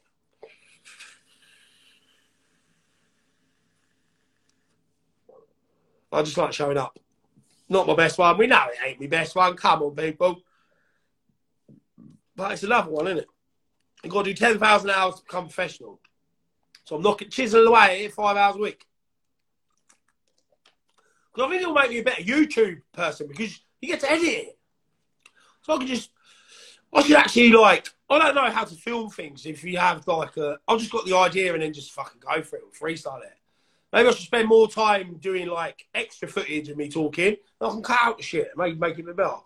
I just like showing up. Not my best one. We know it ain't my best one. Come on, people. But it's another one, isn't it? You've got to do 10,000 hours to become professional. So I'm knocking, chiseling away five hours a week. Because I think it'll make me a better YouTube person because you get to edit it. So I can just, I should actually like, I don't know how to film things if you have like a, I've just got the idea and then just fucking go for it and freestyle it. Maybe I should spend more time doing like extra footage of me talking. I can cut out the shit and make, make it a bit better.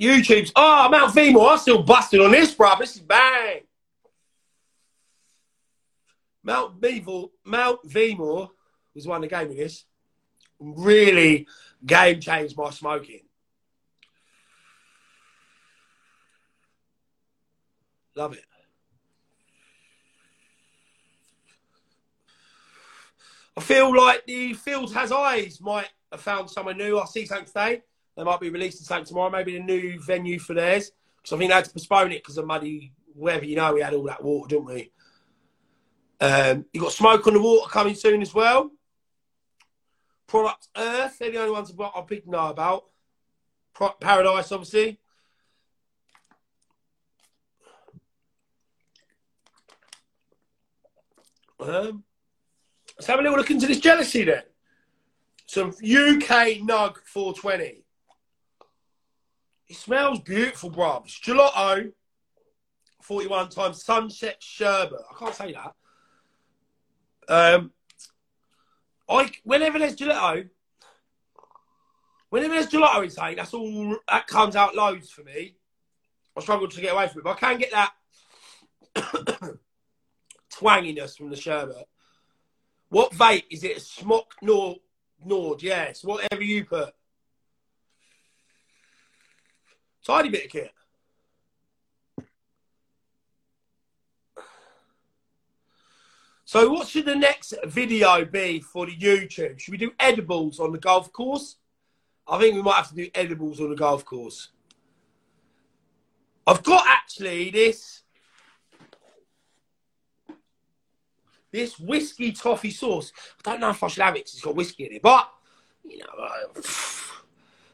YouTube's, oh, Mount Vemore, I'm still busting on this, bro. This is bang. Mount Vemore, Mount Vemore was one that gave me this. Really game changed my smoking. Love it. I feel like the field has eyes might have found someone new. I see something today. They might be releasing something tomorrow, maybe a new venue for theirs. Because I think they had to postpone it because of muddy weather. You know, we had all that water, didn't we? Um, you got smoke on the water coming soon as well. Product Earth, they're the only ones I've- big know about. Pro- Paradise, obviously. Um, let's have a little look into this jealousy then. Some UK Nug 420. It smells beautiful, bruv. It's gelato. 41 times sunset sherbet. I can't say that. Um, I whenever there's gelato, whenever there's gelato inside, that's all that comes out loads for me. I struggle to get away from it, but I can get that twanginess from the sherbet. What vape is it? A SMOK Nord? Nord, yes. Whatever you put. Tiny bit of kit. So, what should the next video be for the YouTube? Should we do edibles on the golf course? I think we might have to do edibles on the golf course. I've got actually this this whiskey toffee sauce. I don't know if I should have it because it's got whiskey in it, but you know, uh,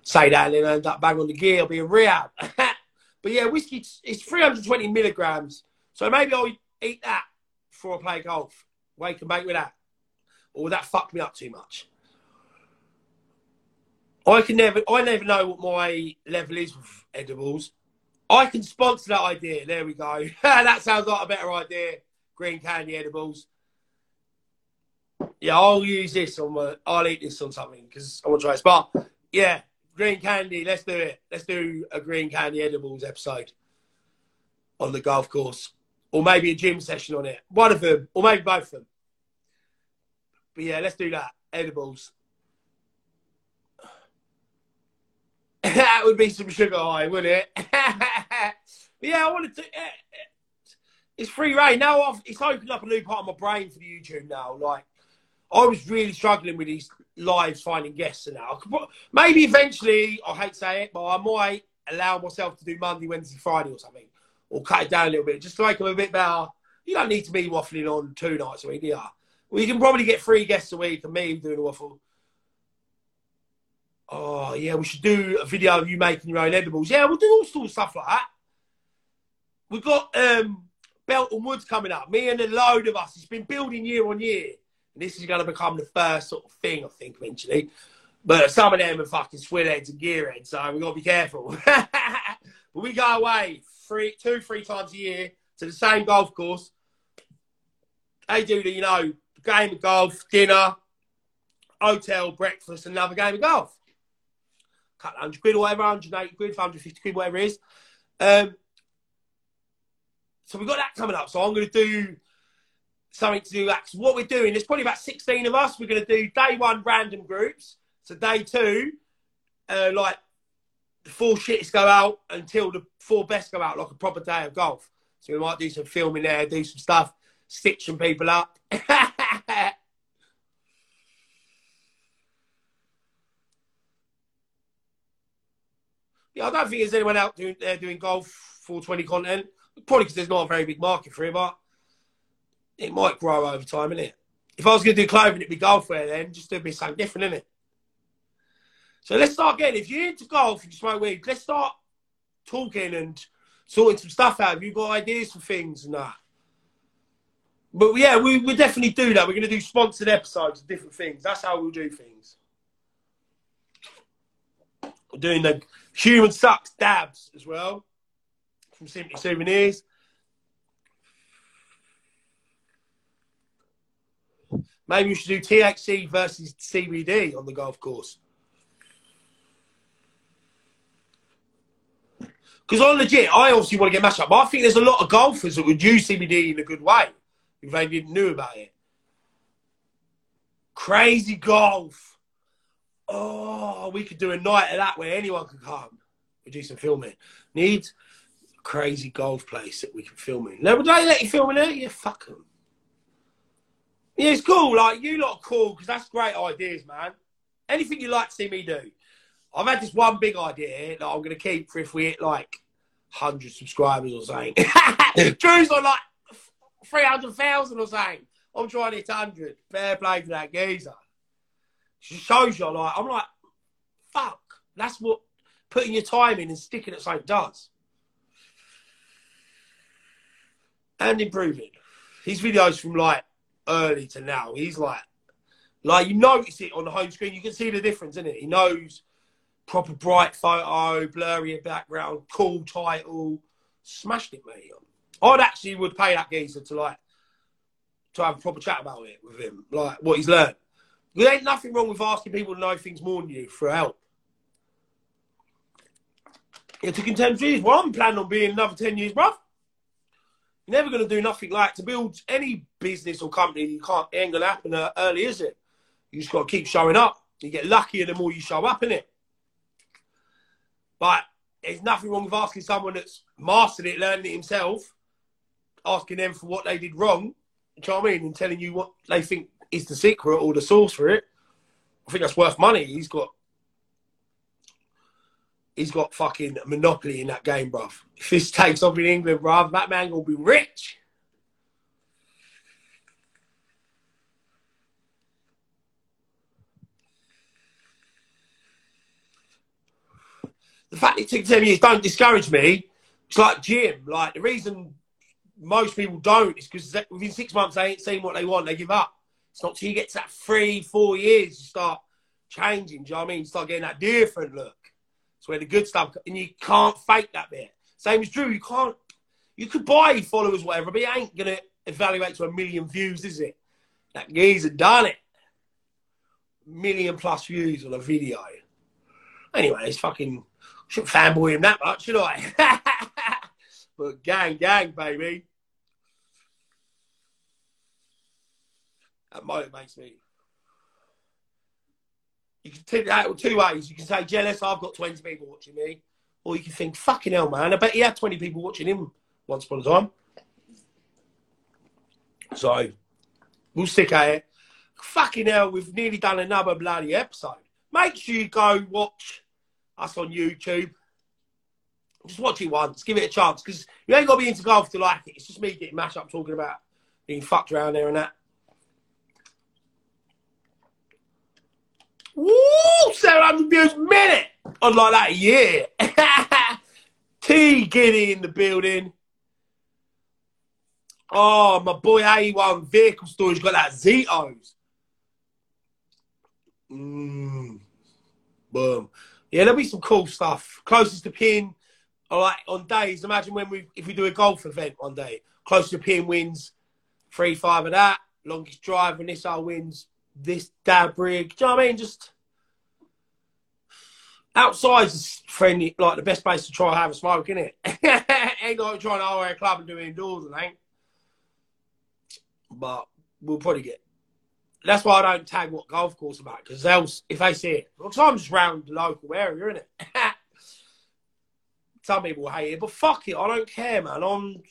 say that and then end up bang on the gear, I'll be a rehab. but yeah, whiskey it's 320 milligrams, so maybe I'll eat that before I play golf. Wake and bake with that, or that fuck me up too much? I can never, I never know what my level is with edibles. I can sponsor that idea. There we go. that sounds like a better idea. Green candy edibles. Yeah, I'll use this on my. I'll eat this on something because I want to try it. But yeah, green candy. Let's do it. Let's do a green candy edibles episode on the golf course, or maybe a gym session on it. One of them, or maybe both of them. But yeah, let's do that. Edibles. that would be some sugar high, wouldn't it? yeah, I wanted to. Eh, eh. It's free reign now. I've, it's opened up a new part of my brain for the YouTube now. Like, I was really struggling with these lives finding guests and now. Maybe eventually, I hate to say it, but I might allow myself to do Monday, Wednesday, Friday or something, or cut it down a little bit just to make them a bit better. You don't need to be waffling on two nights a week, do you? Well, you can probably get three guests a week and me doing a waffle. Oh, yeah, we should do a video of you making your own edibles. Yeah, we'll do all sorts of stuff like that. We've got um, Belton Woods coming up. Me and a load of us. It's been building year on year. This is going to become the first sort of thing, I think, eventually. But some of them are fucking swillheads and gearheads, so we've got to be careful. but we go away three, two, three times a year to the same golf course. They do the, you know, game of golf, dinner, hotel, breakfast, another game of golf. Couple hundred quid or whatever, 180 quid, 150 quid, whatever it is. Um, so we've got that coming up. So I'm going to do something to do that. So what we're doing, there's probably about 16 of us. We're going to do day one random groups. So day two, uh, like the four shits go out until the four best go out, like a proper day of golf. So we might do some filming there, do some stuff, stitch some people up. yeah, I don't think there's anyone out doing, there doing golf 420 content. Probably because there's not a very big market for it, but it might grow over time, innit? If I was going to do clothing, it'd be golf wear then, just to be something different, innit? So let's start getting, if you're into golf and you smoke weed, let's start talking and sorting some stuff out. Have you got ideas for things and that? But yeah, we we definitely do that. We're going to do sponsored episodes of different things. That's how we'll do things. We're doing the human sucks dabs as well from Simply Souvenirs. Maybe we should do THC versus CBD on the golf course. Because on legit, I obviously want to get matched up, but I think there's a lot of golfers that would use CBD in a good way if they didn't know about it. Crazy golf. Oh, we could do a night of that where anyone could come. We do some filming. Needs crazy golf place that we can film in. No, would they let you film in eh? there? Yeah, fuck them. Yeah, it's cool. Like you lot are cool because that's great ideas, man. Anything you like to see me do. I've had this one big idea that I'm going to keep for if we hit like 100 subscribers or something. Drew's on like 300,000 or something. I'm trying to hit 100. Fair play to that geezer. It shows you, like, I'm like, fuck. That's what putting your time in and sticking at something does. And improving. His videos from like early to now, he's like, like you notice it on the home screen. You can see the difference, in it? He knows proper bright photo, blurry background, cool title. Smashed it, mate. I'd actually would pay that geezer to like to have a proper chat about it with him, like what he's learned. There ain't nothing wrong with asking people to know things more than you for help. It took him 10 years. Well, I'm planning on being another 10 years, bruv. You're never going to do nothing like to build any business or company. You can't, it ain't going to happen uh, early, is it? You just got to keep showing up. You get luckier the more you show up, in it. But there's nothing wrong with asking someone that's mastered it, learned it himself, asking them for what they did wrong. You know what I mean? And telling you what they think is the secret or the source for it. I think that's worth money. He's got he's got fucking monopoly in that game, bruv. If this takes off in England, bruv, that man will be rich. The fact it took 10 years don't discourage me. It's like gym. Like the reason most people don't is because within six months they ain't seen what they want, they give up. It's not till you get to that three, four years, you start changing. Do you know what I mean? You start getting that different look. It's where the good stuff, and you can't fake that bit. Same as Drew, you can't. You could buy followers, whatever, but it ain't gonna evaluate to a million views, is it? That geezer done it. Million plus views on a video. Anyway, it's fucking. Shouldn't fanboy him that much, should I? but gang, gang, baby. That motivates me. You can take that two ways. You can say, jealous, I've got 20 people watching me. Or you can think, fucking hell, man, I bet he had 20 people watching him once upon a time. So, we'll stick at it. Fucking hell, we've nearly done another bloody episode. Make sure you go watch us on YouTube. Just watch it once, give it a chance, because you ain't got to be into golf to like it. It's just me getting mashed up talking about being fucked around there and that. Woo! 700 views a minute! I'd like that a year. T Giddy in the building. Oh, my boy A1 Vehicle Storage got that Zetos. Mmm. Boom. Yeah, there'll be some cool stuff. Closest to pin, all right, on days. Imagine when we if we do a golf event one day. Closest to pin wins three, five of that. Longest drive, and this our wins this rig. Do you know what I mean? Just outside's friendly, like the best place to try and have a smoke, isn't it? ain't like trying to hire a club and do indoors and ain't. But we'll probably get. That's why I don't tag what golf course about because else if they see it, because I'm just around the local area, isn't it? Some people hate it, but fuck it, I don't care, man. I'm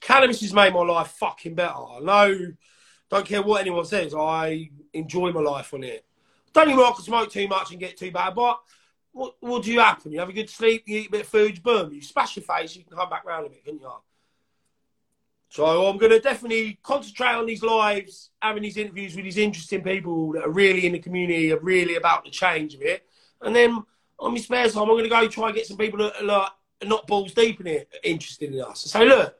cannabis has made my life fucking better. I know, don't care what anyone says. I enjoy my life on it. Don't even want to smoke too much and get too bad, but what, what do you happen? You have a good sleep, you eat a bit of food, boom, you smash your face, you can come back round a bit, can't you? So I'm going to definitely concentrate on these lives, having these interviews with these interesting people that are really in the community, are really about the change of it. And then on my spare time, I'm going to go try and get some people that are like, not balls deep in it, interested in us. So look,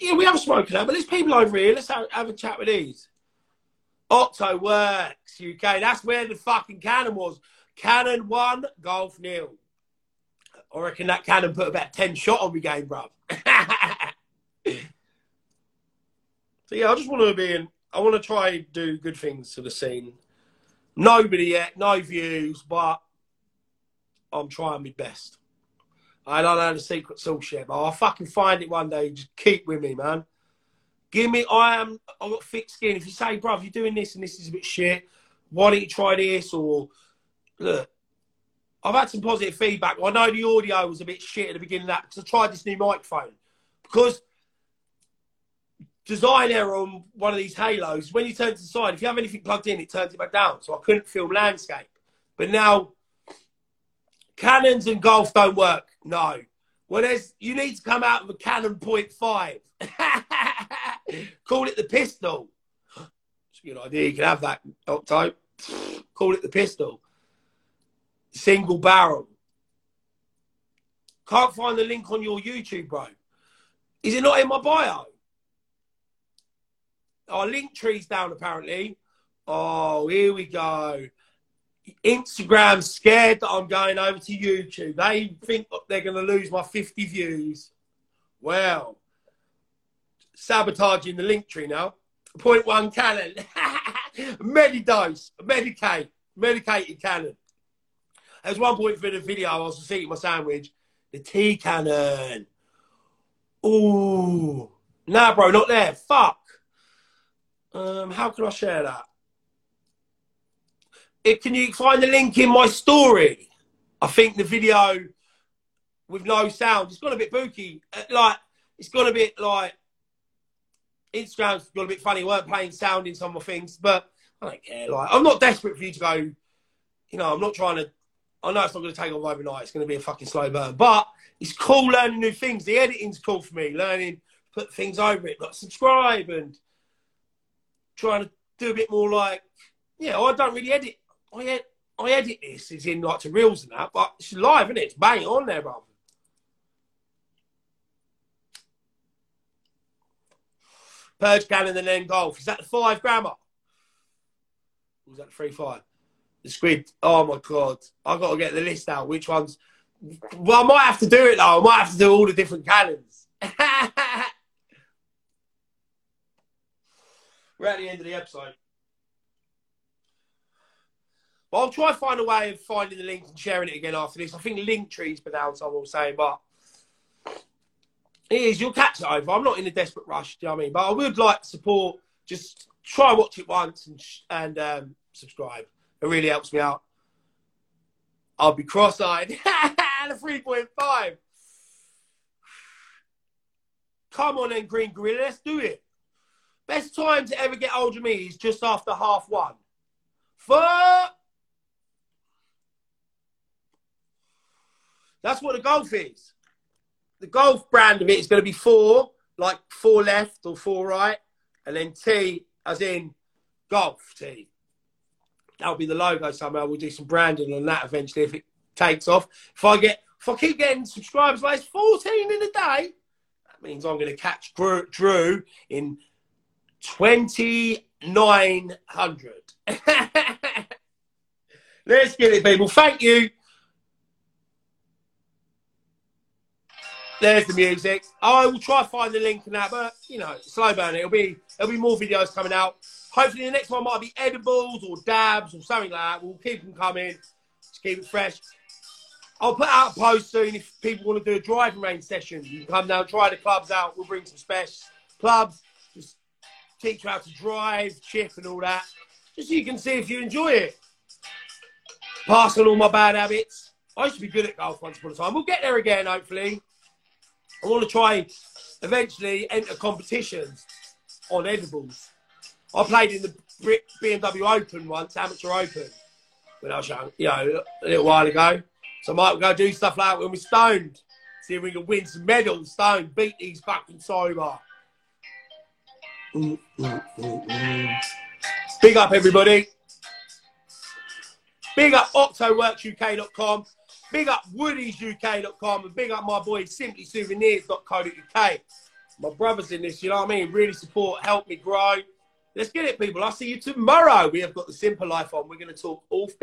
yeah, we have smoking out, but there's people over here. Let's have, have a chat with these. Octo Works UK. That's where the fucking cannon was. Cannon one, golf nil. I reckon that cannon put about 10 shot on the game, bruv. so yeah, I just want to be in, I want to try and do good things to the scene. Nobody yet, no views, but I'm trying my best. I don't know the secret sauce yet, but I'll fucking find it one day. Just keep with me, man. Give me, I am, I've got thick skin. If you say, bruv, you're doing this and this is a bit shit, why don't you try this? Or, look, I've had some positive feedback. I know the audio was a bit shit at the beginning of that because I tried this new microphone. Because design error on one of these halos, when you turn to the side, if you have anything plugged in, it turns it back down. So I couldn't film landscape. But now, cannons and golf don't work. No. Well, there's, you need to come out with a cannon point five. Call it the pistol. It's a good idea. You can have that Octo. Call it the pistol. Single barrel. Can't find the link on your YouTube, bro. Is it not in my bio? Our Linktree's down apparently. Oh, here we go. Instagram scared that I'm going over to YouTube. They think they're going to lose my 50 views. Well, sabotaging the Linktree now. Point one cannon. Medidose. Medicate. Medicated cannon. There's one point for the video, I was eating my sandwich. The tea cannon. Ooh. Nah, bro, not there. Fuck. Um, how can I share that? It, can you find the link in my story? I think the video with no sound, it's got a bit booky. Uh, like, it's got a bit like, Instagram's got a bit funny. weren't playing sound in some of things, but I don't care. Like, I'm not desperate for you to go, you know, I'm not trying to, I know it's not going to take off overnight. It's going to be a fucking slow burn, but it's cool learning new things. The editing's cool for me, learning, put things over it, like subscribe and trying to do a bit more like, yeah, I don't really edit. I, ed- I edit this, is in like to reels and that, but it's live, isn't it? It's bang on there, brother. Purge cannon and then golf. Is that the five grammar? Was that the three five? The squid. Oh my god. I've gotta get the list out. Which ones well I might have to do it though. I might have to do all the different cannons. We're at the end of the episode. But I'll try to find a way of finding the link and sharing it again after this. I think Linktree's been so I will say, but it is. You'll catch it over. I'm not in a desperate rush. Do you know what I mean? But I would like support. Just try watch it once and and um, subscribe. It really helps me out. I'll be cross-eyed. and a 3.5. Come on then, Green Gorilla. Let's do it. Best time to ever get hold of me is just after half one. Fuck. That's what the golf is. The golf brand of it is going to be four, like four left or four right, and then T as in golf T. That'll be the logo somehow. We'll do some branding on that eventually if it takes off. If I get, if I keep getting subscribers like 14 in a day, that means I'm going to catch Drew, Drew in 2900. Let's get it, people. Thank you. There's the music. I oh, will try to find the link and that, but you know, slow burn. It'll be there'll be more videos coming out. Hopefully, the next one might be edibles or dabs or something like that. We'll keep them coming. Just keep it fresh. I'll put out a post soon if people want to do a driving range session. You can come down, try the clubs out. We'll bring some special clubs. Just teach you how to drive, chip, and all that. Just so you can see if you enjoy it. Pass on all my bad habits. I used to be good at golf once upon a time. We'll get there again, hopefully. I want to try eventually enter competitions on edibles. I played in the BMW Open once, amateur Open, when I was young, you know, a little while ago. So I might go do stuff like that when we're stoned. See if we can win some medals, stoned, beat these fucking sober. Big up, everybody. Big up OctoWorksUK.com. Big up WoodiesUK.com and big up my boy SimplySouvenirs.co.uk. My brothers in this, you know what I mean? Really support, help me grow. Let's get it, people. I'll see you tomorrow. We have got the Simple Life on. We're going to talk all things